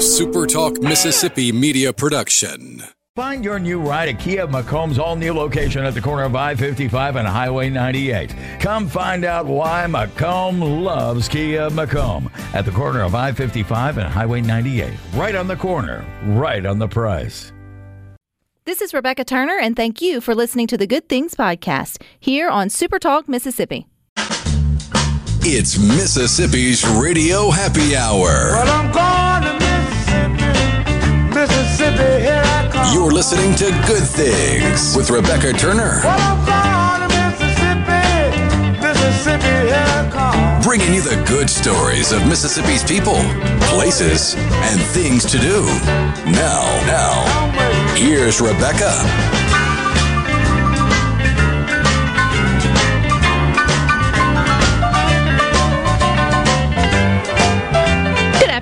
a SuperTalk Mississippi media production. Find your new ride at Kia McComb's all new location at the corner of I 55 and Highway 98. Come find out why McComb loves Kia McComb at the corner of I 55 and Highway 98. Right on the corner, right on the price. This is Rebecca Turner, and thank you for listening to the Good Things Podcast here on SuperTalk Mississippi. It's Mississippi's Radio Happy Hour. You're listening to Good Things with Rebecca Turner, bringing you the good stories of Mississippi's people, places, and things to do. Now, now, here's Rebecca.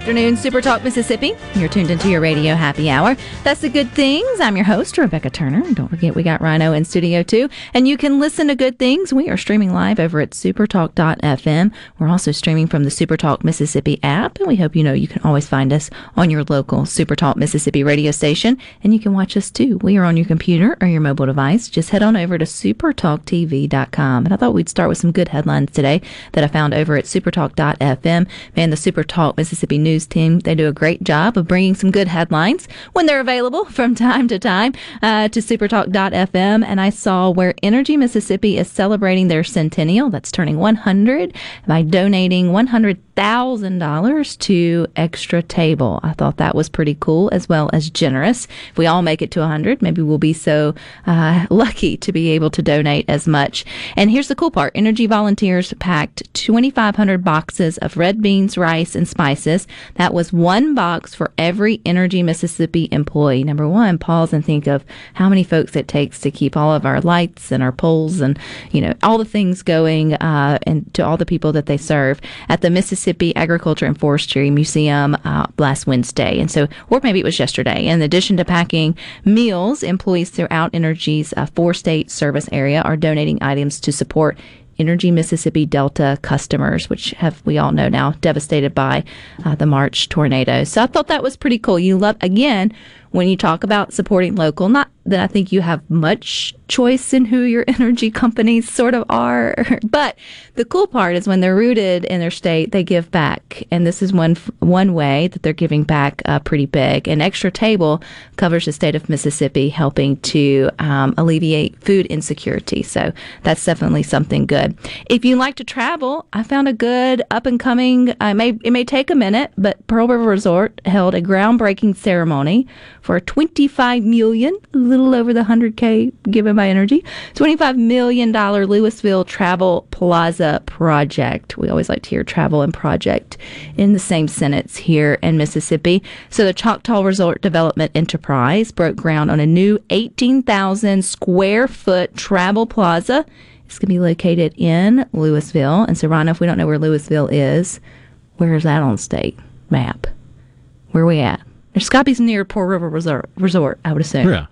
Afternoon, Super Talk Mississippi. You're tuned into your radio happy hour. That's the good things. I'm your host, Rebecca Turner. Don't forget, we got Rhino in studio too. And you can listen to good things. We are streaming live over at supertalk.fm. We're also streaming from the Supertalk Mississippi app. And we hope you know you can always find us on your local Supertalk Mississippi radio station. And you can watch us too. We are on your computer or your mobile device. Just head on over to supertalktv.com. And I thought we'd start with some good headlines today that I found over at supertalk.fm. Man, the Supertalk Mississippi news team, they do a great job of bringing some good headlines when they're available from time to time uh, to supertalk.fm. And I saw where Entergy Mississippi is celebrating their centennial, that's turning 100, by donating $100,000 to Extra Table. I thought that was pretty cool as well as generous. If we all make it to 100, maybe we'll be so uh, lucky to be able to donate as much. And here's the cool part Entergy volunteers packed 2,500 boxes of red beans, rice, and spices. That was one box for every Entergy Mississippi employee. Number one, pause and think of how many folks it takes to keep all of our lights and our poles and, you know, all the things going uh, and to all the people that they serve at the Mississippi Agriculture and Forestry Museum uh, last Wednesday. And so, or maybe it was yesterday. In addition to packing meals, employees throughout Entergy's uh, four state service area are donating items to support Entergy Mississippi Delta customers, which have we all know now devastated by uh, the March tornado. So I thought that was pretty cool. You love again when you talk about supporting local. Not that I think you have much choice in who your energy companies sort of are, but the cool part is when they're rooted in their state, they give back, and this is one one way that they're giving back uh, pretty big. An Extra Table covers the state of Mississippi, helping to um, alleviate food insecurity. So that's definitely something good. If you like to travel, I found a good up and coming. Uh, may it may take a minute, but Pearl River Resort held a groundbreaking ceremony for 25 million, a little over the 100k given by Entergy, 25 million dollar Louisville Travel Plaza project. We always like to hear travel and project in the same sentence here in Mississippi. So the Choctaw Resort Development Enterprise broke ground on a new 18,000 square foot travel plaza. It's going to be located in Louisville. And so, Rhino, if we don't know where Louisville is, where is that on state map? Where are we at? There's got to be near Pearl River Resort, Resort, I would assume. Yeah.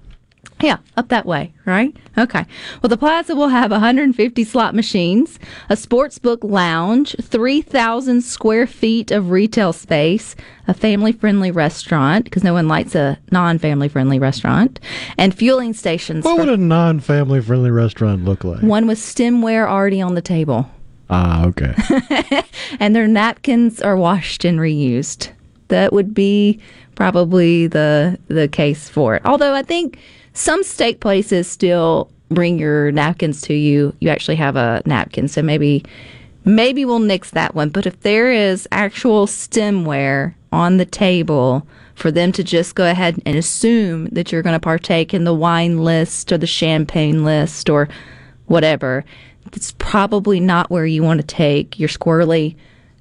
Yeah, up that way, right? Okay. Well, the plaza will have 150 slot machines, a sports book lounge, 3,000 square feet of retail space, a family friendly restaurant, because no one likes a non family friendly restaurant, and fueling stations. What would a non-family friendly restaurant look like? one with stemware already on the table, Ah, okay. and their napkins are washed and reused. That would be probably the the case for it. Although I think some steak places still bring your napkins to you. You actually have a napkin, so maybe maybe we'll nix that one. But if there is actual stemware on the table for them to just go ahead and assume that you're going to partake in the wine list or the champagne list or whatever, it's probably not where you want to take your squirrely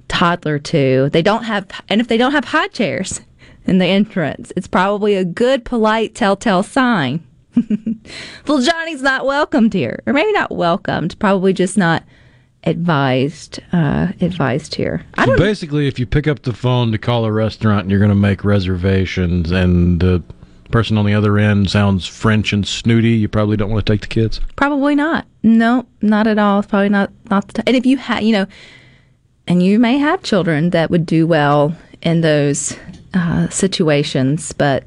toddler to. They don't have, and if they don't have high chairs in the entrance, it's probably a good, polite, telltale sign. well, Johnny's not welcomed here, or maybe not welcomed, probably just not advised. Uh, advised here. I So don't. basically, if you pick up the phone to call a restaurant and you're going to make reservations, and the person on the other end sounds French and snooty, you probably don't want to take the kids. Probably not. No, not at all. It's probably not not the time. And if you have, you know, and you may have children that would do well in those uh, situations, but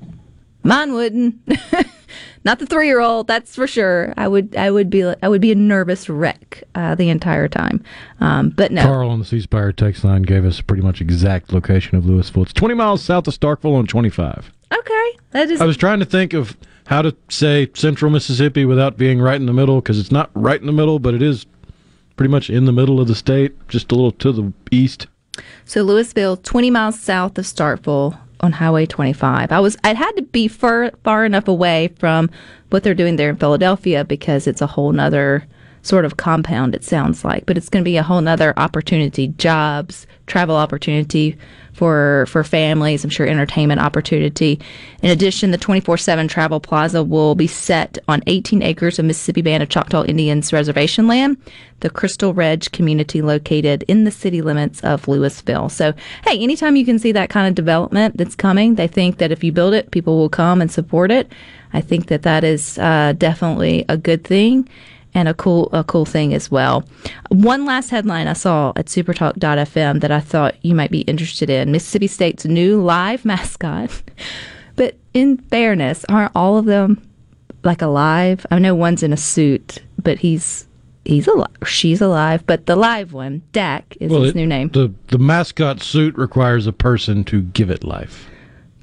mine wouldn't. Not the three year old, that's for sure. I would, I would be, I would be a nervous wreck uh, the entire time. Um, but no, Carl on the C Spire text line gave us pretty much exact location of Louisville. It's 20 miles south of Starkville on 25. okay, that is I was trying to think of how to say central Mississippi without being right in the middle because it's not right in the middle, but it is pretty much in the middle of the state, just a little to the east. So Louisville, 20 miles south of Starkville on Highway 25. I was I'd had to be far far enough away from what they're doing there in Philadelphia because it's a whole nother sort of compound it sounds like. But it's going to be a whole nother opportunity, jobs, travel opportunity for for families, I'm sure entertainment opportunity. In addition, the 24/7 Travel Plaza will be set on 18 acres of Mississippi Band of Choctaw Indians reservation land, the Crystal Ridge community located in the city limits of Louisville. So, hey, anytime you can see that kind of development that's coming, they think that if you build it, people will come and support it. I think that that is uh, definitely a good thing and a cool a cool thing as well. One last headline I saw at supertalk.fm that I thought you might be interested in. Mississippi State's new live mascot. but in fairness, aren't all of them like alive? I know one's in a suit, but he's he's alive. She's alive, but the live one, Dak, is his it- new name. The, the mascot suit requires a person to give it life.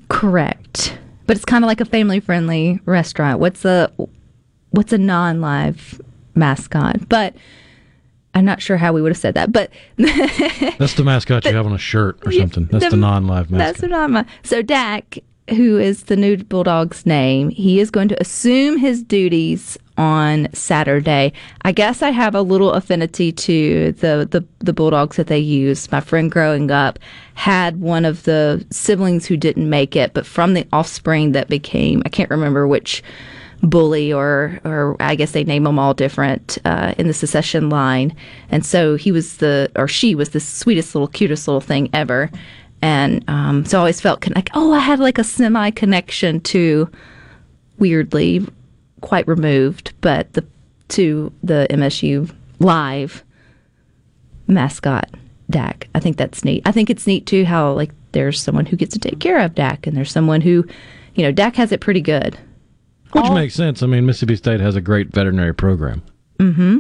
Correct. But it's kind of like a family friendly restaurant. What's a what's a non live mascot? But I'm not sure how we would have said that. But That's the mascot you have on a shirt or something. That's the, non-live mascot. what I'm. a- So Dak, who is the new bulldog's name, he is going to assume his duties on Saturday. I guess I have a little affinity to the the, the bulldogs that they use. My friend growing up had one of the siblings who didn't make it, but from the offspring that became, I can't remember which bully or or I guess they name them all different uh, in the secession line, and so he was the or she was the sweetest little cutest little thing ever, and um, so I always felt con- like oh I had like a semi connection to weirdly quite removed, but the to the MSU live mascot Dak. I think that's neat. I think it's neat too how like there's someone who gets to take care of Dak, and there's someone who, you know, Dak has it pretty good. Which all- makes sense. I mean, Mississippi State has a great veterinary program. Mm-hmm.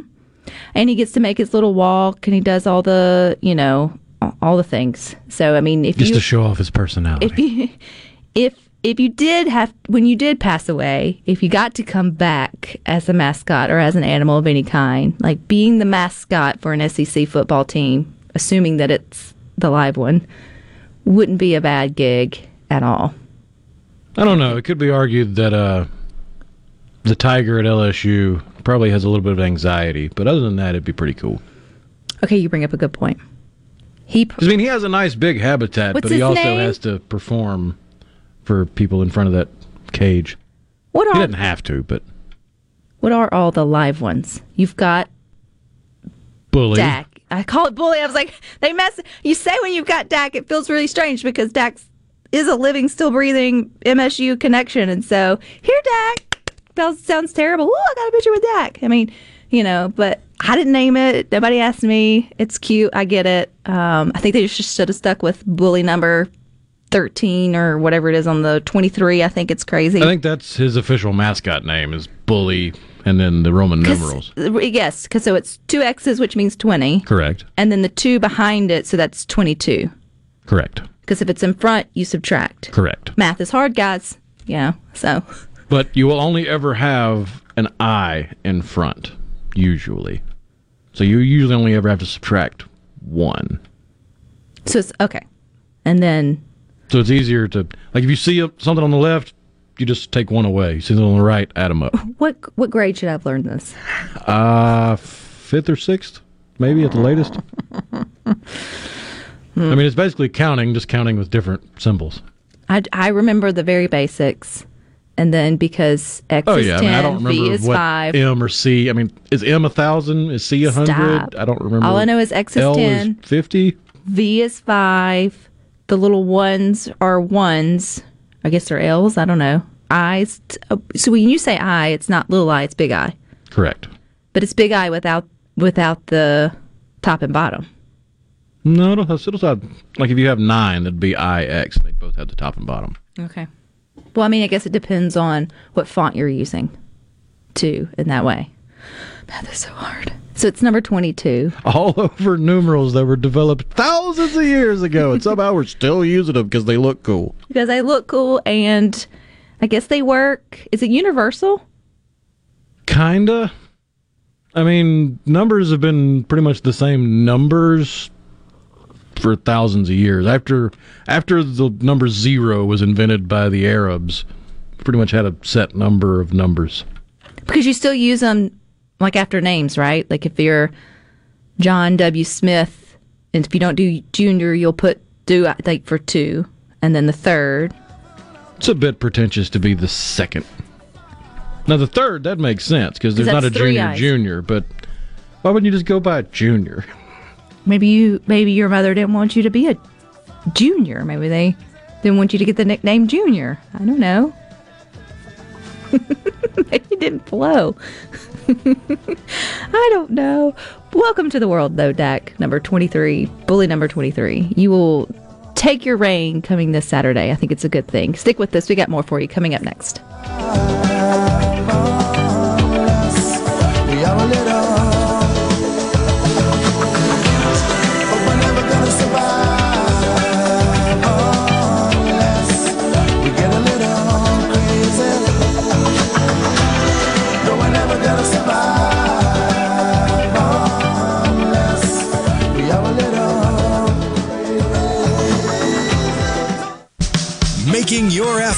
And he gets to make his little walk and he does all the you know all the things so i mean if Just you to show off his personality. if you if if you did have when you did pass away if you got to come back as a mascot or as an animal of any kind like being the mascot for an sec football team assuming that it's the live one wouldn't be a bad gig at all I don't know. It could be argued that uh, the Tiger at LSU probably has a little bit of anxiety, but other than that, it'd be pretty cool. okay you bring up a good point he 'Cause, I mean, he has a nice big habitat, What's but he also name? has to perform for people in front of that cage. what He are doesn't have to, but what are all the live ones you've got bully. Dak. I call it bully. I was like, they mess. You say when you've got Dak, it feels really strange because Dak is a living, still breathing MSU connection, and so here, Dak. That sounds terrible. Ooh, I got a picture with Dak. I mean, you know, but I didn't name it. Nobody asked me. It's cute. I get it. Um, I think they just should have stuck with bully number thirteen or whatever it is on the twenty-three. I think it's crazy. I think that's his official mascot name is Bully, and then the Roman numerals. Yes, because so it's two X's, which means twenty, Correct. and then the two behind it, so that's twenty-two. Correct. Because if it's in front, you subtract. Correct. Math is hard, guys. Yeah. So, But you will only ever have an I in front, usually. So you usually only ever have to subtract one. so it's okay. And then, So it's easier to like if you see something on the left, you just take one away. You see something on the right, add them up. what what grade should I have learned this? Uh, fifth or sixth, maybe at the latest. I mean, it's basically counting, just counting with different symbols. I, I remember the very basics, and then because X Oh is yeah, I ten, mean, I don't V remember is what five. M or C. I mean, is M a thousand? Is C a hundred? I don't remember. All I know is X is L 10. is fifty. V is five. The little ones are ones. I guess they're L's. I don't know. I's. T- oh, so when you say I, it's not little I, it's big I. Correct. But it's big I without without the top and bottom. No, it'll have, it'll have like if you have nine, it'd be IX. They both have the top and bottom. Okay. Well, I mean, I guess it depends on what font you're using, too, in that way. Math is so hard. So it's number 22. All over numerals that were developed thousands of years ago, and somehow we're still using them because they look cool. Because they look cool and I guess they work. Is it universal? Kinda. I mean, numbers have been pretty much the same numbers for thousands of years. After after the number zero was invented by the Arabs, pretty much had a set number of numbers. Because you still use them like after names, right? Like if you're John W. Smith, and if you don't do junior, you'll put do like for two, and then the third. It's a bit pretentious to be the second. Now the third that makes sense because there's not a junior eyes. junior, but why wouldn't you just go by junior? Maybe you, maybe your mother didn't want you to be a junior. Maybe they didn't want you to get the nickname Junior. I don't know. maybe it didn't flow. I don't know. Welcome to the world, though, Dak. Number twenty-three, bully number twenty-three. You will take your reign coming this Saturday. I think it's a good thing. Stick with us. We got more for you coming up next.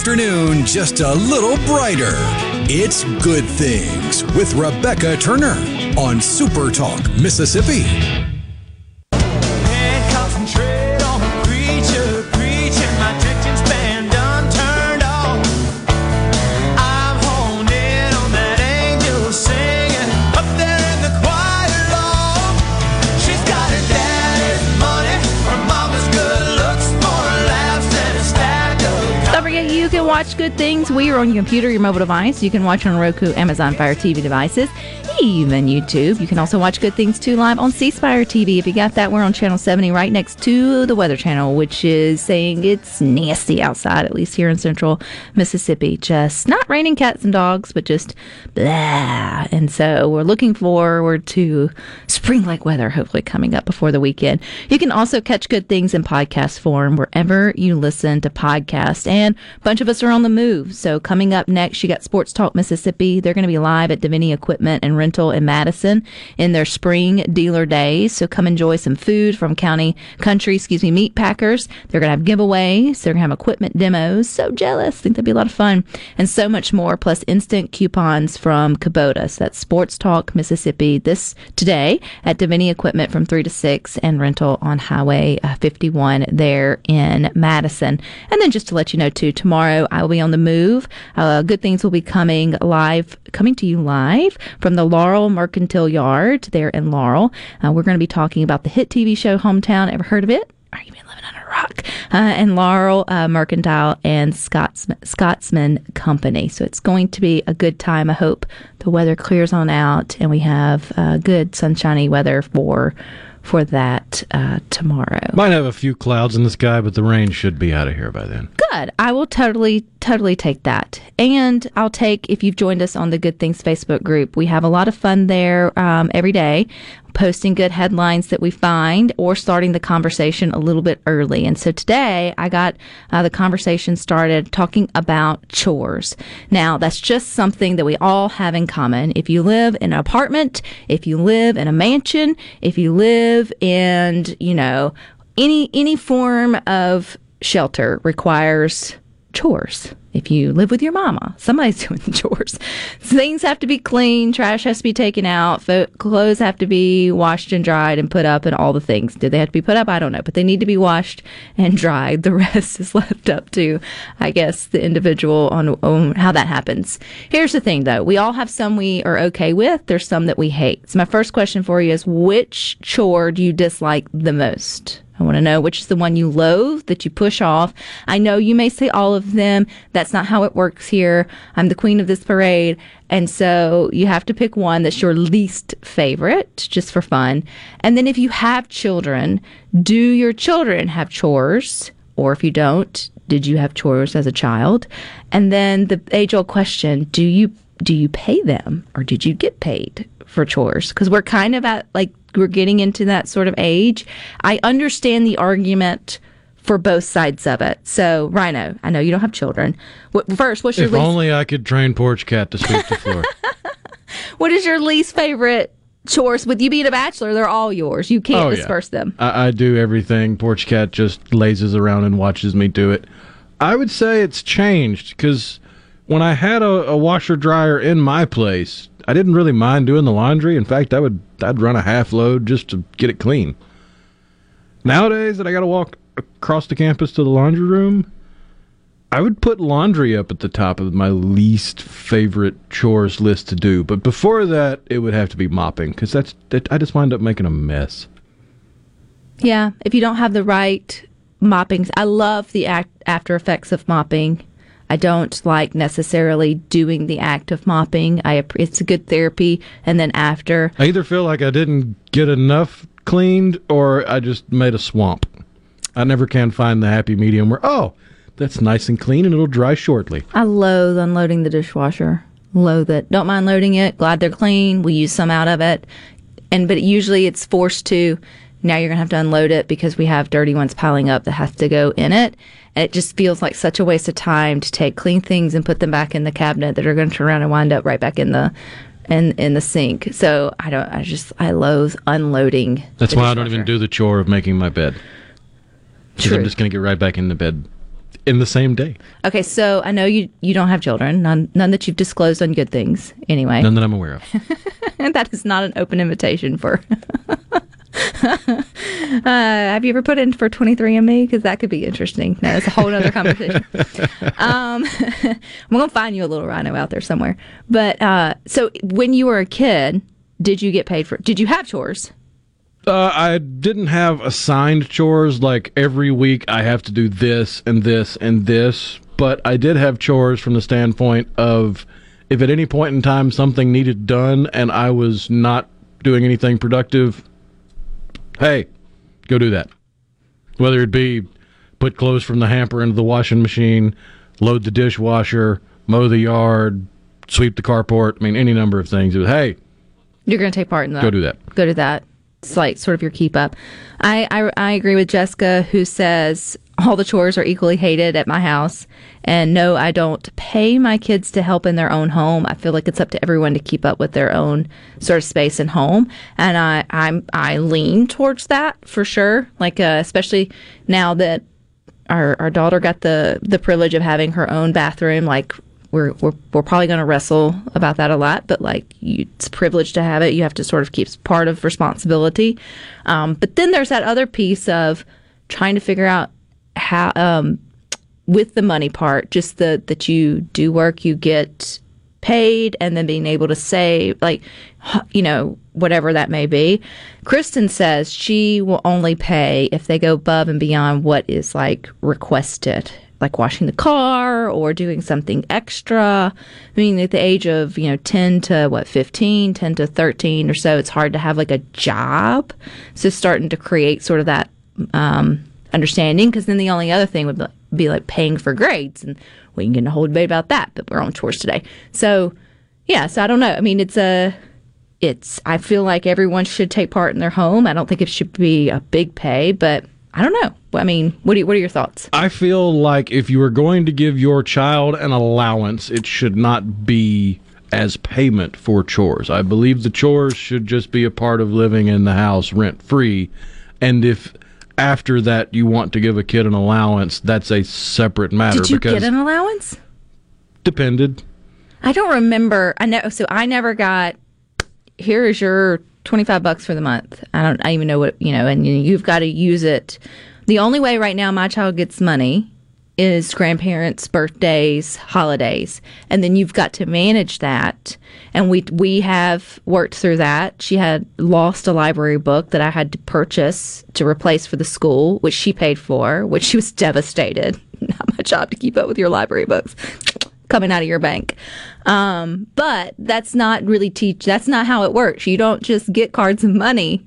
Afternoon just a little brighter. It's Good Things with Rebecca Turner on Super Talk, Mississippi. Good things. We are on your computer, your mobile device. You can watch on Roku, Amazon Fire TV devices, even YouTube. You can also watch good things too live on C TV. If you got that, we're on channel 70 right next to the Weather Channel, which is saying it's nasty outside, at least here in central Mississippi. Just not raining cats and dogs, but just blah. And so we're looking forward to spring like weather, hopefully coming up before the weekend. You can also catch good things in podcast form wherever you listen to podcasts. And a bunch of us are on the move. So coming up next, you got Sports Talk Mississippi. They're going to be live at Divinity Equipment and Rental in Madison in their spring dealer days. So come enjoy some food from County Country, excuse me, Meat Packers. They're going to have giveaways. They're going to have equipment demos. So jealous. Think that'd be a lot of fun. And so much more, plus instant coupons from Kubota. So that's Sports Talk Mississippi this today at Divinity Equipment from 3 to 6 and rental on Highway uh, 51 there in Madison. And then just to let you know too, tomorrow I will be on the move. Uh, good things will be coming live, coming to you live from the Laurel Mercantile Yard there in Laurel. Uh, we're going to be talking about the hit TV show Hometown. Ever heard of it? Are you been living under a rock? Uh, and Laurel uh, Mercantile and Scotsman, Scotsman Company. So it's going to be a good time. I hope the weather clears on out and we have uh, good sunshiny weather for for that uh, tomorrow. Might have a few clouds in the sky, but the rain should be out of here by then. Good. I will totally, totally take that. And I'll take, if you've joined us on the Good Things Facebook group, we have a lot of fun there um, every day, posting good headlines that we find or starting the conversation a little bit early. And so today I got uh, the conversation started talking about chores. Now, that's just something that we all have in common. If you live in an apartment, if you live in a mansion, if you live in, you know, any any form of shelter requires chores. If you live with your mama, somebody's doing the chores. Things have to be clean, trash has to be taken out, fo- clothes have to be washed and dried and put up, and all the things. Do they have to be put up? I don't know, but they need to be washed and dried. The rest is left up to, I guess, the individual on, on how that happens. Here's the thing, though: we all have some we are okay with. There's some that we hate. So my first question for you is: Which chore do you dislike the most? I want to know which is the one you loathe that you push off. I know you may say all of them. That's not how it works here. I'm the queen of this parade. And so you have to pick one that's your least favorite, just for fun. And then if you have children, do your children have chores? Or if you don't, did you have chores as a child? And then the age old question, do you do you pay them or did you get paid for chores? Because we're kind of at like we're getting into that sort of age. I understand the argument for both sides of it. So, Rhino, I know you don't have children. What, first, what's your If least only I could train Porch Cat to sweep the Floor. what is your least favorite chores? With you being a bachelor, they're all yours. You can't Oh, yeah. disperse them. I, I do everything. Porch Cat just lazes around and watches me do it. I would say it's changed because when I had a, a washer dryer in my place, I didn't really mind doing the laundry. In fact, I would I'd run a half load just to get it clean. Nowadays that I got to walk across the campus to the laundry room, I would put laundry up at the top of my least favorite chores list to do. But before that, it would have to be mopping because that's that, I just wind up making a mess. Yeah, if you don't have the right mopping, I love the act, after effects of mopping. I don't like necessarily doing the act of mopping. I it's a good therapy, and then after, I either feel like I didn't get enough cleaned or I just made a swamp. I never can find the happy medium where, oh, that's nice and clean and it'll dry shortly. I loathe unloading the dishwasher. Loathe it. Don't mind loading it. Glad they're clean. We use some out of it, and but usually it's forced to. Now you're gonna have to unload it because we have dirty ones piling up that have to go in it. And it just feels like such a waste of time to take clean things and put them back in the cabinet that are going to turn around and wind up right back in the in in the sink. So I don't. I just I loathe unloading. That's why I don't even do the chore of making my bed. Because I'm just going to get right back in the bed in the same day. Okay, so I know you you don't have children, none none that you've disclosed on good things. Anyway, None that I'm aware of. And that is not an open invitation for. uh, have you ever put in for 23andMe? Because that could be interesting. No, that's a whole other conversation. um, I'm going to find you a little rhino out there somewhere. But uh, so when you were a kid, did you get paid for Did you have chores? Uh, I didn't have assigned chores like every week I have to do this and this and this, but I did have chores from the standpoint of if at any point in time something needed done and I was not doing anything productive, hey, go do that. Whether it be put clothes from the hamper into the washing machine, load the dishwasher, mow the yard, sweep the carport, I mean, any number of things. It was, hey, You're going to take part in that. go do that. go to that. It's like sort of your keep up. I, I I agree with Jessica who says all the chores are equally hated at my house. And no, I don't pay my kids to help in their own home. I feel like it's up to everyone to keep up with their own sort of space and home. And I I'm I lean towards that for sure. Like uh, especially now that our our daughter got the the privilege of having her own bathroom like we're we're, we're probably going to wrestle about that a lot but like you, it's a privilege to have it you have to sort of keep part of responsibility um, but then there's that other piece of trying to figure out how um, with the money part just the that you do work you get paid and then being able to save like you know whatever that may be. Kristen says she will only pay if they go above and beyond what is like requested like washing the car or doing something extra. I mean at the age of you know 10 to what 15 10 to 13 or so it's hard to have like a job. So starting to create sort of that um, understanding because then the only other thing would be- like paying for grades and we can get in a whole debate about that but we're on chores today so yeah so i don't know i mean it's a it's i feel like everyone should take part in their home i don't think it should be a big pay but i don't know i mean what do you, what are your thoughts I feel like if you are going to give your child an allowance, it should not be as payment for chores. I believe the chores should just be a part of living in the house rent free. And if after that you want to give a kid an allowance, that's a separate matter did you get an allowance depended. I don't remember. I know. So I never got. Here is your twenty-five bucks for the month. I don't. I even know what you know. And you- you've got to use it. The only way right now my child gets money is grandparents' birthdays, holidays, and then you've got to manage that. And we we have worked through that. She had lost a library book that I had to purchase to replace for the school, which she paid for, which she was devastated. Not my job to keep up with your library books coming out of your bank. Um, but that's not really teach. That's not how it works. You don't just get cards of money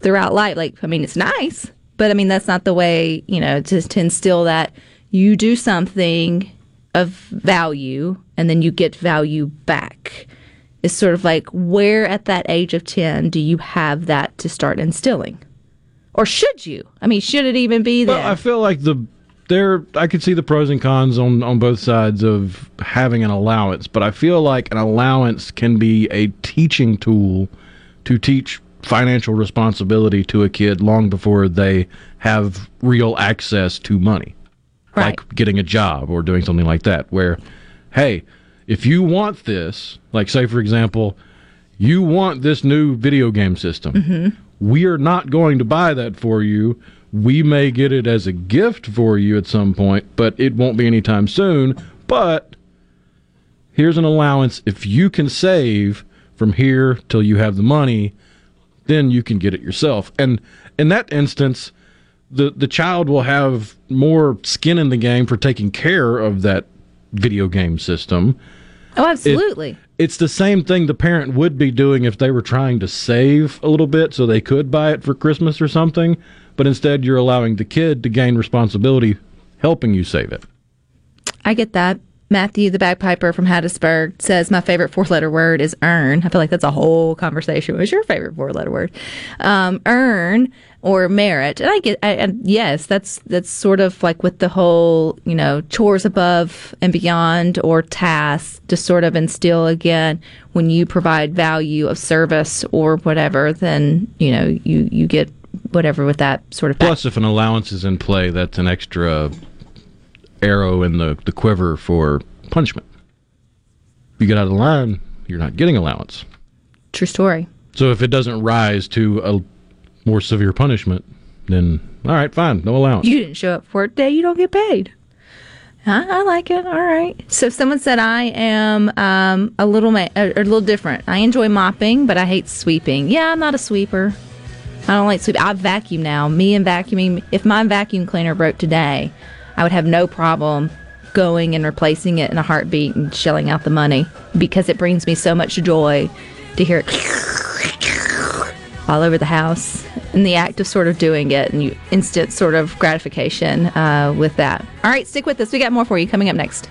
throughout life. Like, I mean, it's nice, but I mean, that's not the way, you know, to, to instill that you do something of value and then you get value back. It's sort of like where at that age of 10 do you have that to start instilling? Or should you? I mean, should it even be there? Well, I feel like the there I could see the pros and cons on on both sides of having an allowance, but I feel like an allowance can be a teaching tool to teach financial responsibility to a kid long before they have real access to money. Right. Like getting a job or doing something like that where hey, if you want this, like say for example, you want this new video game system. Mm-hmm. We are not going to buy that for you. We may get it as a gift for you at some point, but it won't be anytime soon. But here's an allowance. If you can save from here till you have the money, then you can get it yourself. And in that instance, the the child will have more skin in the game for taking care of that video game system oh, absolutely. it's the same thing the parent would be doing if they were trying to save a little bit so they could buy it for Christmas or something, but instead you're allowing the kid to gain responsibility helping you save it. I get that. Matthew, the bagpiper from Hattiesburg, says my favorite four-letter word is earn. I feel like that's a whole conversation. What's your favorite four-letter word? Um, earn or merit, and I get. I, and yes, that's that's sort of like with the whole, you know, chores above and beyond or tasks to sort of instill again when you provide value of service or whatever, then you know you you get whatever with that sort of. Plus, if an allowance is in play, that's an extra arrow in the, the quiver for punishment. If you get out of line, you're not getting allowance. True story. So if it doesn't rise to a more severe punishment, then all right, fine, no allowance. You didn't show up for a day, you don't get paid. I, I like it. All right. So someone said I am um, a little ma- a, a little different. I enjoy mopping, but I hate sweeping. Yeah, I'm not a sweeper. I don't like sweep. I vacuum now. Me and vacuuming. If my vacuum cleaner broke today, I would have no problem going and replacing it in a heartbeat and shelling out the money because it brings me so much joy to hear it all over the house in the act of sort of doing it and you instant sort of gratification uh, with that. All right, stick with us. We got more for you coming up next.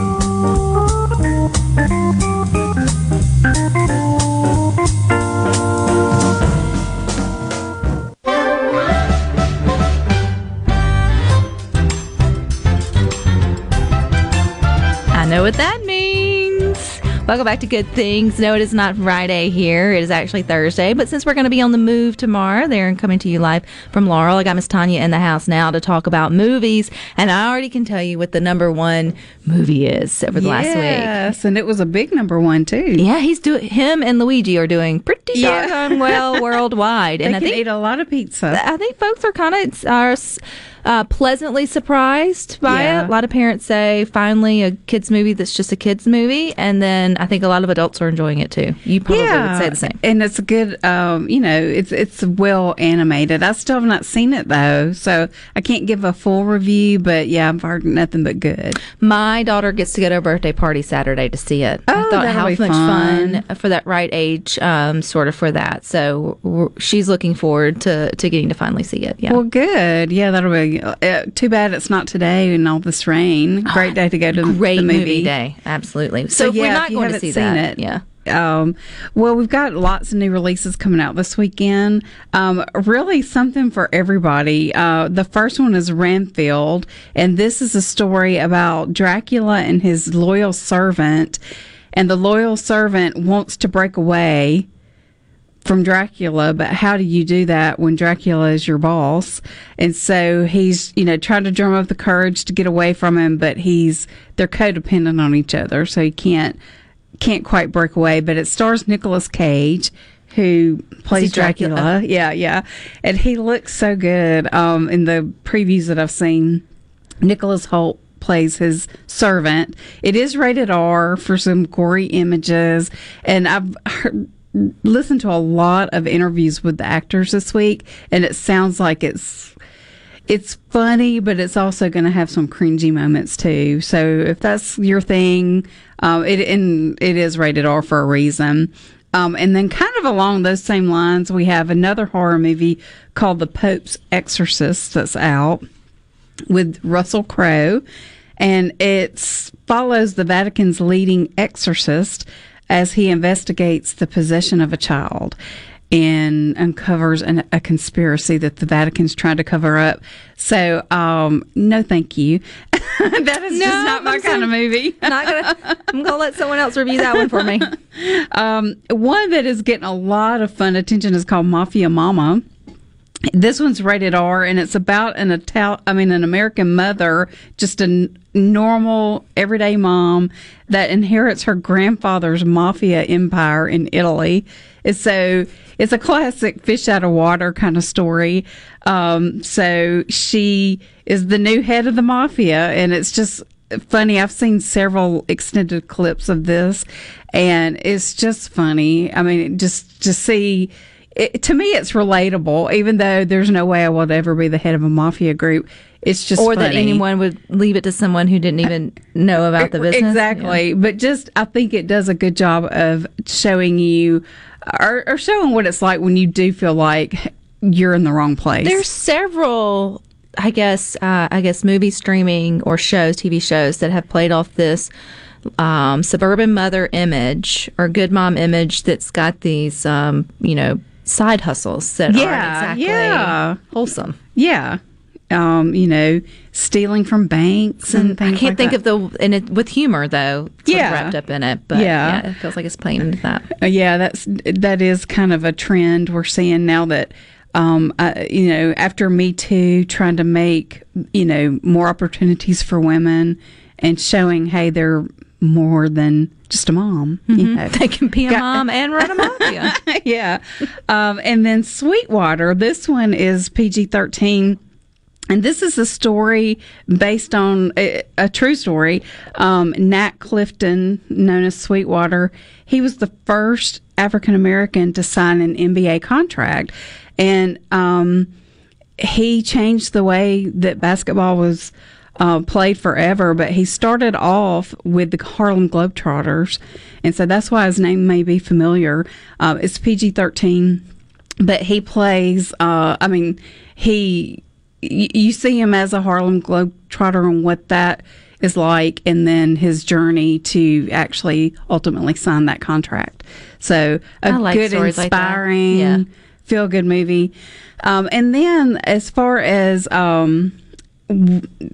Welcome back to Good Things. No, it is not Friday here. It is actually Thursday. But since we're going to be on the move tomorrow, they're coming to you live from Laurel. I got Miss Tanya in the house now to talk about movies. And I already can tell you what the number one movie is over the last week. Yes, and it was a big number one too. Yeah, he's doing. Him and Luigi are doing pretty Yeah. darn well worldwide, and I think eat a lot of pizza. I think folks are kind of are uh, pleasantly surprised by Yeah. it. A lot of parents say, "Finally, a kids movie that's just a kids movie," and then I think a lot of adults are enjoying it too. You probably would say the same. And it's a good, um, you know, it's it's well animated. I still have not seen it though, so I can't give a full review. But yeah, I've heard nothing but good. My daughter gets to go to a birthday party Saturday to see it. I Oh, thought that'll how be much fun. fun for that right age, um, sort of for that. So she's looking forward to to getting to finally see it. Yeah. Well, good. Yeah, that'll be absolutely. Uh, too bad it's not today and all this rain. Great day to go to Great the movie. movie. day. Absolutely. So, if yeah, we're if not you going to see seen that. it, Yeah. Um, well, we've got lots of new releases coming out this weekend. Um, really something for everybody. Uh, the first one is Renfield, and this is a story about Dracula and his loyal servant. And the loyal servant wants to break away from Dracula, but how do you do that when Dracula is your boss? And so he's, you know, trying to drum up the courage to get away from him, but he's they're codependent on each other, so he can't can't quite break away. But it stars Nicolas Cage, who plays Dracula? Dracula. Yeah, yeah, and he looks so good. Um, in the previews that I've seen, Nicholas Hoult plays his servant. It is rated R for some gory images, and I've heard, listened to a lot of interviews with the actors this week, and it sounds like it's it's funny, but it's also going to have some cringy moments too. So if that's your thing, um, it and it is rated R for a reason. Um, and then, kind of along those same lines, we have another horror movie called The Pope's Exorcist that's out with Russell Crowe, and it follows the Vatican's leading exorcist as he investigates the possession of a child and uncovers an, a conspiracy that the Vatican's trying to cover up. So, um, no, thank you. that is No, just not my I'm kind so- of movie. Not gonna. I'm gonna let someone else review that one for me. Um, one that is getting a lot of fun attention is called Mafia Mama. This one's rated R, and it's about an Ital- I mean, an American mother, just a n- normal, everyday mom that inherits her grandfather's mafia empire in Italy. And so it's a classic fish out of water kind of story. Um, so she is the new head of the mafia, and it's just funny. I've seen several extended clips of this, and it's just funny. I mean, just to see. It, to me, it's relatable, even though there's no way I would ever be the head of a mafia group. It's just or that anyone would leave it to someone who didn't even know about the business. Exactly. But just, I think it does a good job of showing you or, or showing what it's like when you do feel like you're in the wrong place. There's several, I guess, uh, I guess movie streaming or shows, TV shows that have played off this um, suburban mother image or good mom image that's got these, um, you know, side hustles that Yeah, exactly yeah. wholesome. yeah. Um, you know, stealing from banks and I things I can't like think that. of the and it with humor though, Yeah. wrapped up in it. But Yeah. yeah. it feels like it's playing into that. Uh, yeah, that's that is kind of a trend we're seeing now that um, uh, you know after Me Too, trying to make you know more opportunities for women and showing hey they're more than just a mom. You know. They can be a Got- mom and run a mafia. yeah. Um, and then Sweetwater, this one is PG 13. And this is a story based on a, a true story. Um, Nat Clifton, known as Sweetwater, he was the first African American to sign an NBA contract. And um, he changed the way that basketball was uh, played forever, but he started off with the Harlem Globetrotters. And so that's why his name may be familiar. Uh, it's PG 13, but he plays, uh, I mean, he, y- you see him as a Harlem Globetrotter and what that is like, and then his journey to actually ultimately sign that contract. So a like good, stories like inspiring, Yeah. feel good movie. Um, and then as far as um,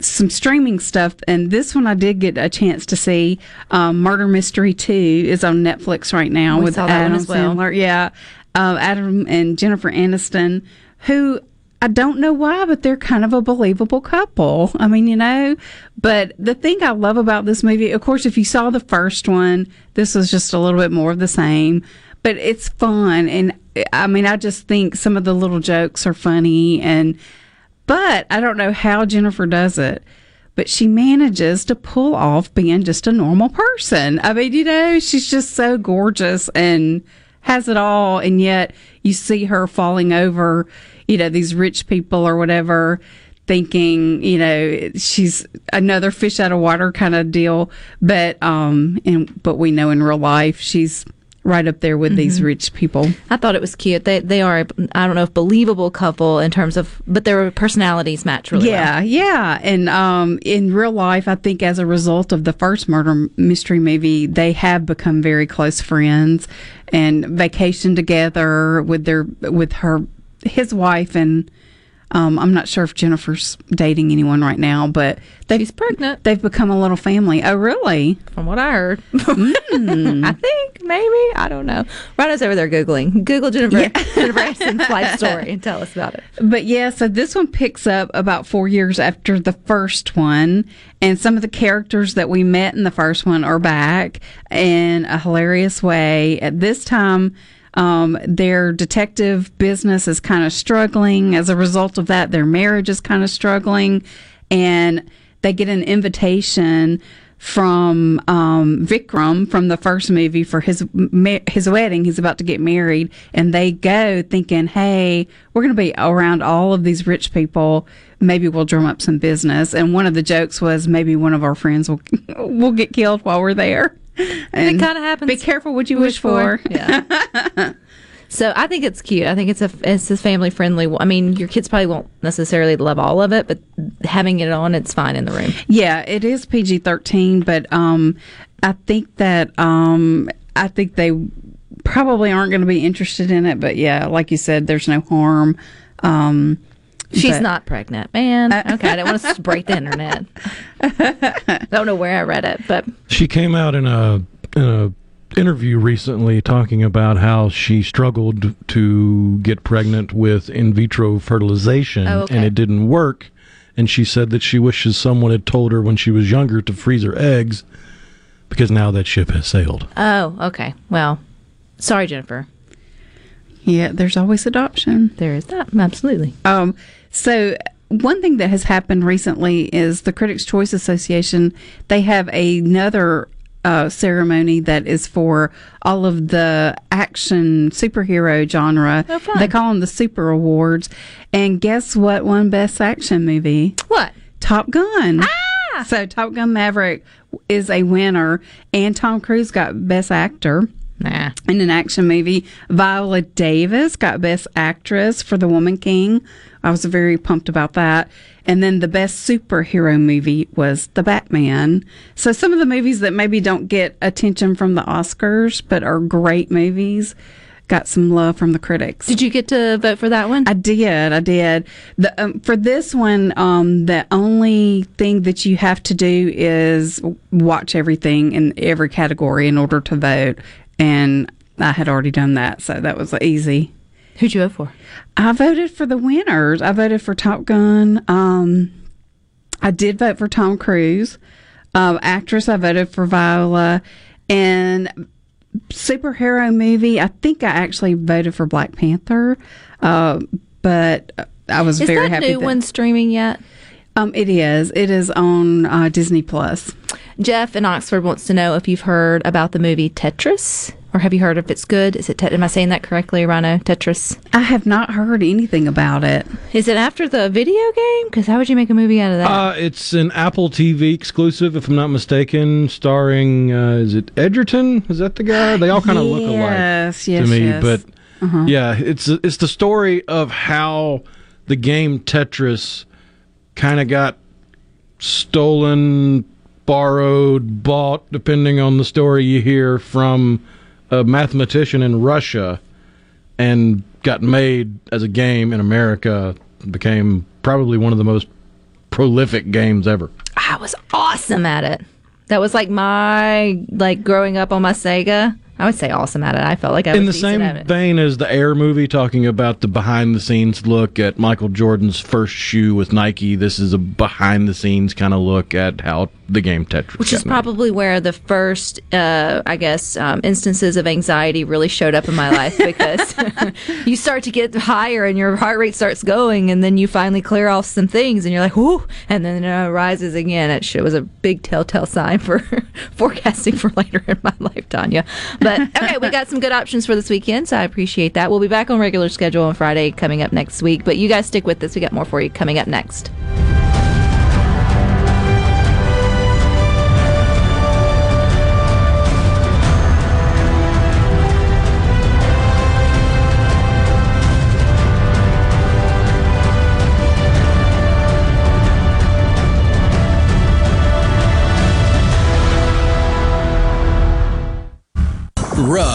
some streaming stuff, and this one I did get a chance to see. Um, Murder Mystery Two is on Netflix right now We with saw that one Adam as well. Sandler. Yeah, um, Adam and Jennifer Aniston, who. I don't know why, but they're kind of a believable couple. I mean, you know, but the thing I love about this movie, of course, if you saw the first one, this was just a little bit more of the same, but it's fun. And I mean, I just think some of the little jokes are funny and, but I don't know how Jennifer does it. But she manages to pull off being just a normal person. I mean, you know, she's just so gorgeous and has it all. And yet you see her falling over, you know, these rich people or whatever, thinking, you know, she's another fish out of water kind of deal. But, um, and, but we know in real life, she's right up there with these rich people. I thought it was cute. They they are I don't know if believable couple in terms of, but their personalities match really well. Yeah, yeah. And um, in real life, I think as a result of the first murder mystery movie, they have become very close friends and vacation together with their with her his wife and. Um, I'm not sure if Jennifer's dating anyone right now, but they've, She's pregnant. They've become a little family. Oh, really? From what I heard, Hmm. I think maybe I don't know. Rhino's over there googling. Google Jennifer Jennifer Aniston's life story and tell us about it. But yeah, so this one picks up about four years after the first one, and some of the characters that we met in the first one are back in a hilarious way. At this time, um, their detective business is kind of struggling. As a result of that, their marriage is kind of struggling, and they get an invitation from um, Vikram from the first movie for his ma- his wedding. He's about to get married, and they go thinking, "Hey, we're going to be around all of these rich people. Maybe we'll drum up some business." And one of the jokes was, "Maybe one of our friends will will get killed while we're there." And kinda happens. Be careful what you wish, for. Yeah. so I think it's cute. I think it's a it's a family friendly. I mean, your kids probably won't necessarily love all of it, but having it on, it's fine in the room. Yeah, it is PG thirteen, but um, I think that um, I think they probably aren't going to be interested in it. But yeah, like you said, there's no harm. Um, She's but- not pregnant, man. Okay, I didn't want to break the internet. I don't know where I read it, but She came out in a in a interview recently talking about how she struggled to get pregnant with in vitro fertilization Oh, okay. and it didn't work. And she said that she wishes someone had told her when she was younger to freeze her eggs because now that ship has sailed. oh, okay. Well, sorry, Jennifer. Yeah, there's always adoption. There is that. Absolutely. Um, so one thing that has happened recently is the Critics' Choice Association. They have another uh, ceremony that is for all of the action superhero genre. Oh. They call them the Super Awards. And guess what? Won Best Action Movie. What? Top Gun. Ah! So Top Gun Maverick is a winner, and Tom Cruise got Best Actor Nah. in an action movie. Viola Davis got Best Actress for The Woman King. I was very pumped about that. And then the best superhero movie was The Batman. So some of the movies that maybe don't get attention from the Oscars but are great movies got some love from the critics. Did you get to vote for that one? I did. I did. The um, for this one, um, the only thing that you have to do is watch everything in every category in order to vote, and I had already done that, so that was easy. Who'd you vote for? I voted for the winners. I voted for Top Gun. Um, I did vote for Tom Cruise. Um, actress, I voted for Viola, and superhero movie. I think I actually voted for Black Panther, uh, but I was Is very that happy. new one streaming yet? Um, it is. It is on uh, Disney Plus. Jeff in Oxford wants to know if you've heard about the movie Tetris, or have you heard if it's good? Is it? Tet- am I saying that correctly, Rhino? Tetris. I have not heard anything about it. Is it after the video game? Because how would you make a movie out of that? Uh, it's an Apple TV exclusive, if I'm not mistaken, starring, uh, is it Egerton? Is that the guy? They all kind of look alike. Yes, yes, to me. yes. But yeah, it's it's the story of how the game Tetris kind of got stolen, borrowed, bought, depending on the story you hear, from a mathematician in Russia, and got made as a game in America. Became probably one of the most prolific games ever. I was awesome at it. That was like my like growing up on my Sega. I would say awesome at it. I felt like I was in the same vein as the Air movie, talking about the behind the scenes look at Michael Jordan's first shoe with Nike. This is a behind the scenes kind of look at how the game Tetris, Which is probably where the first, uh, I guess, um, instances of anxiety really showed up in my life because you start to get higher and your heart rate starts going, and then you finally clear off some things, and you're like, "Whoo!" and then it rises again. It, it was a big telltale sign for forecasting for later in my life, Tanya. But okay, we got some good options for this weekend, so I appreciate that. We'll be back on regular schedule on Friday coming up next week, but you guys stick with us. We got more for you coming up next.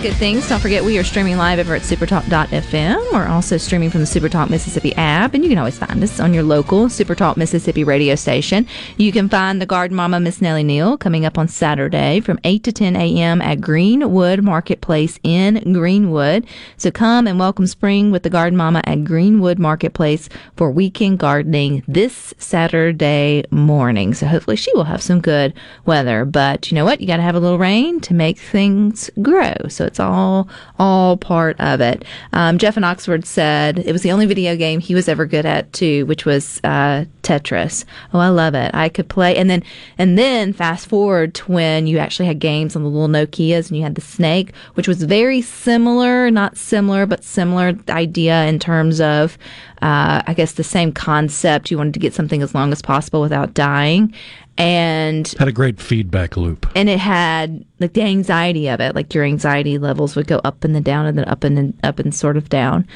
To Good Things. Don't forget, we are streaming live over at supertalk.fm. We're also streaming from the Supertalk Mississippi app, and you can always find us on your local Supertalk Mississippi radio station. You can find the Garden Mama, Miss Nellie Neal, coming up on Saturday from 8 to 10 a.m. at Greenwood Marketplace in Greenwood. So come and welcome spring with the Garden Mama at Greenwood Marketplace for weekend gardening this Saturday morning. So hopefully she will have some good weather. But you know what? You got to have a little rain to make things grow. So it's all all part of it. Um, Jeff in Oxford said it was the only video game he was ever good at too, which was uh, Tetris. Oh, I love it. I could play, and then and then fast forward to when you actually had games on the little Nokia's, and you had the Snake, which was very similar, not similar, but similar idea in terms of. Uh, I guess the same concept. You wanted to get something as long as possible without dying, and Had a great feedback loop. and it had like the anxiety of it like your anxiety levels would go up and then down and then up and then up and sort of down.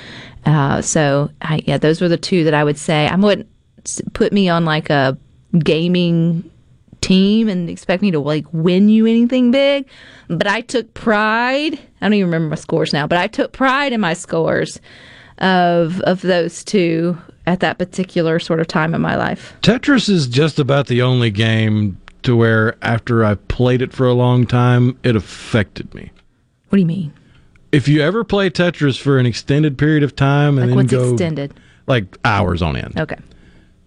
Uh, so I, yeah those were the two that i would say. I wouldn't put me on like a gaming team and expect me to like win you anything big. But i took pride i don't even remember my scores now but i took pride in my scores of of those two at that particular sort of time in my life. Tetris is just about the only game to where after I played it for a long time, it affected me. what do you mean? If you ever play Tetris for an extended period of time and like then what's go extended? like hours on end, okay.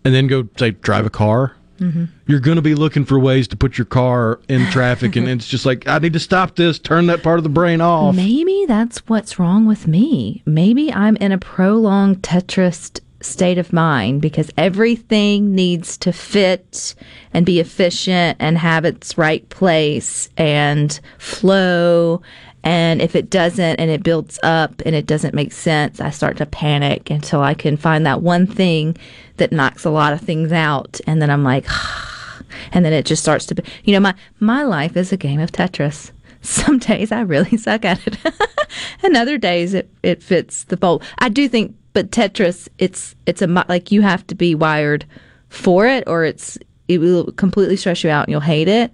And then go say drive a car, Mm-hmm. you're going to be looking for ways to put your car in traffic, and it's just like I need to stop this, turn that part of the brain off. Maybe that's what's wrong with me. Maybe I'm in a prolonged Tetris state of mind because everything needs to fit and be efficient and have its right place and flow. And if it doesn't and it builds up and it doesn't make sense, I start to panic until I can find that one thing that knocks a lot of things out. And then I'm like, and then it just starts to be, you know, my, my life is a game of Tetris. Some days I really suck at it, and other days it, it fits the bowl. I do think, but Tetris, it's it's a like you have to be wired for it, or it's it will completely stress you out and you'll hate it,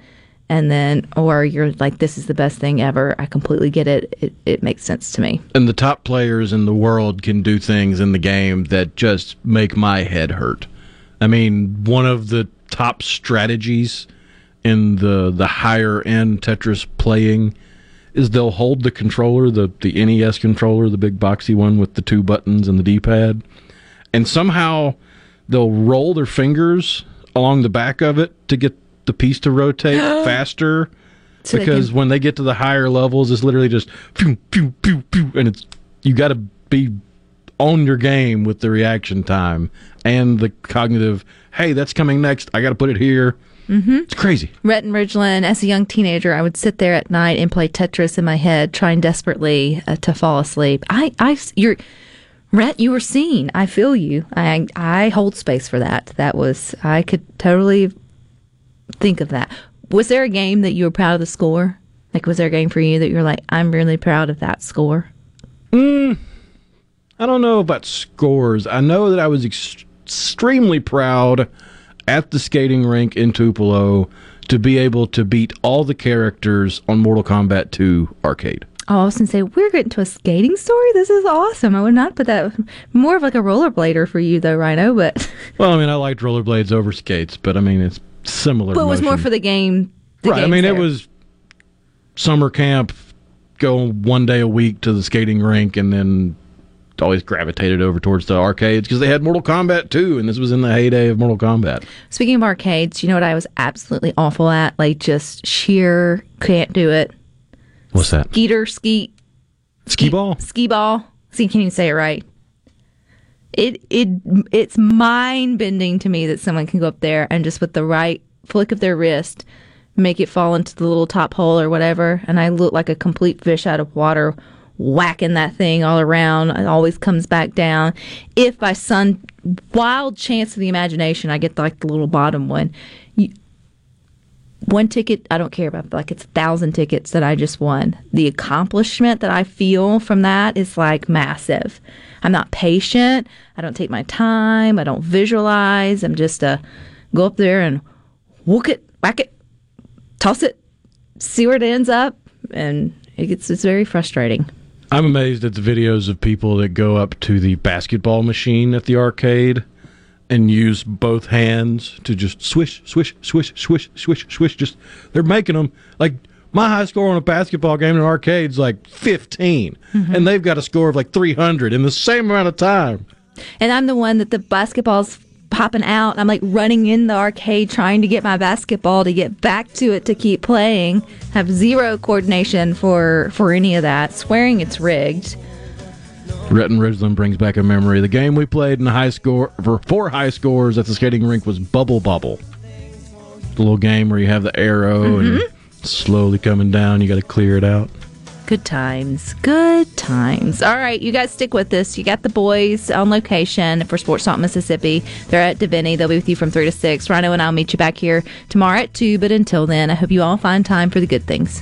and then or you're like, this is the best thing ever. I completely get it. It it makes sense to me. and the top players in the world can do things in the game that just make my head hurt. I mean, one of the top strategies in the the higher end Tetris playing is they'll hold the controller, the the NES controller, the big boxy one with the two buttons and the D-pad, and somehow they'll roll their fingers along the back of it to get the piece to rotate faster So because can- when they get to the higher levels, it's literally just pew pew pew pew, and it's you got to be on your game with the reaction time and the cognitive. Hey, that's coming next. I got to put it here. Mm-hmm. It's crazy. Rhett and Ridgeland, as a young teenager, I would sit there at night and play Tetris in my head, trying desperately uh, to fall asleep. I, I, you're, Rhett, you were seen. I feel you. I, I hold space for that. That was, I could totally think of that. Was there a game that you were proud of the score? Like, was there a game for you that you're like, I'm really proud of that score? Mm, I don't know about scores. I know that I was ex- extremely proud at the skating rink in Tupelo to be able to beat all the characters on Mortal Kombat 2 arcade. Oh, I was going to say, we're getting to a skating story? This is awesome. I would not put that more of like a rollerblader for you, though, Rhino, but. Well, I mean, I liked rollerblades over skates, but I mean, it's similar. But it was more for the game. The right. I mean, it was summer camp, go one day a week to the skating rink, and then always gravitated over towards the arcades because they had Mortal Kombat too, and this was in the heyday of Mortal Kombat. Speaking of arcades, you know what I was absolutely awful at? Like just sheer can't do it. What's that? Skeeter, skeet, Skee ball? ski ball. See, can't even say it right. It it it's mind bending to me that someone can go up there and just with the right flick of their wrist make it fall into the little top hole or whatever, and I look like a complete fish out of water whacking that thing all around. It always comes back down. If by some wild chance of the imagination I get like the little bottom one, one ticket I don't care about, like it's a thousand tickets that I just won. The accomplishment that I feel from that is like massive. I'm not patient. I don't take my time. I don't visualize. I'm just a go up there and whook it, whack it, toss it, see where it ends up, and it gets it's very frustrating. I'm amazed at the videos of people that go up to the basketball machine at the arcade and use both hands to just swish, swish, swish, swish, swish, swish. Just they're making them like my high score on a basketball game in an arcade's like 15, mm-hmm. and they've got a score of like 300 in the same amount of time. And I'm the one that the basketball's popping out. I'm like running in the arcade trying to get my basketball to get back to it to keep playing. Have zero coordination for for any of that. Swearing it's rigged. Rhett and Ridgeland brings back a memory. The game we played in the high score for four high scores at the skating rink was Bubble Bobble. The little game where you have the arrow and mm-hmm. you're slowly coming down. You got to clear it out. Good times. Good times. All right, you guys stick with this. You got the boys on location for Sports Talk Mississippi. They're at Divinity. They'll be with you from 3 to 6. Rhino and I'll meet you back here tomorrow at 2. But until then, I hope you all find time for the good things.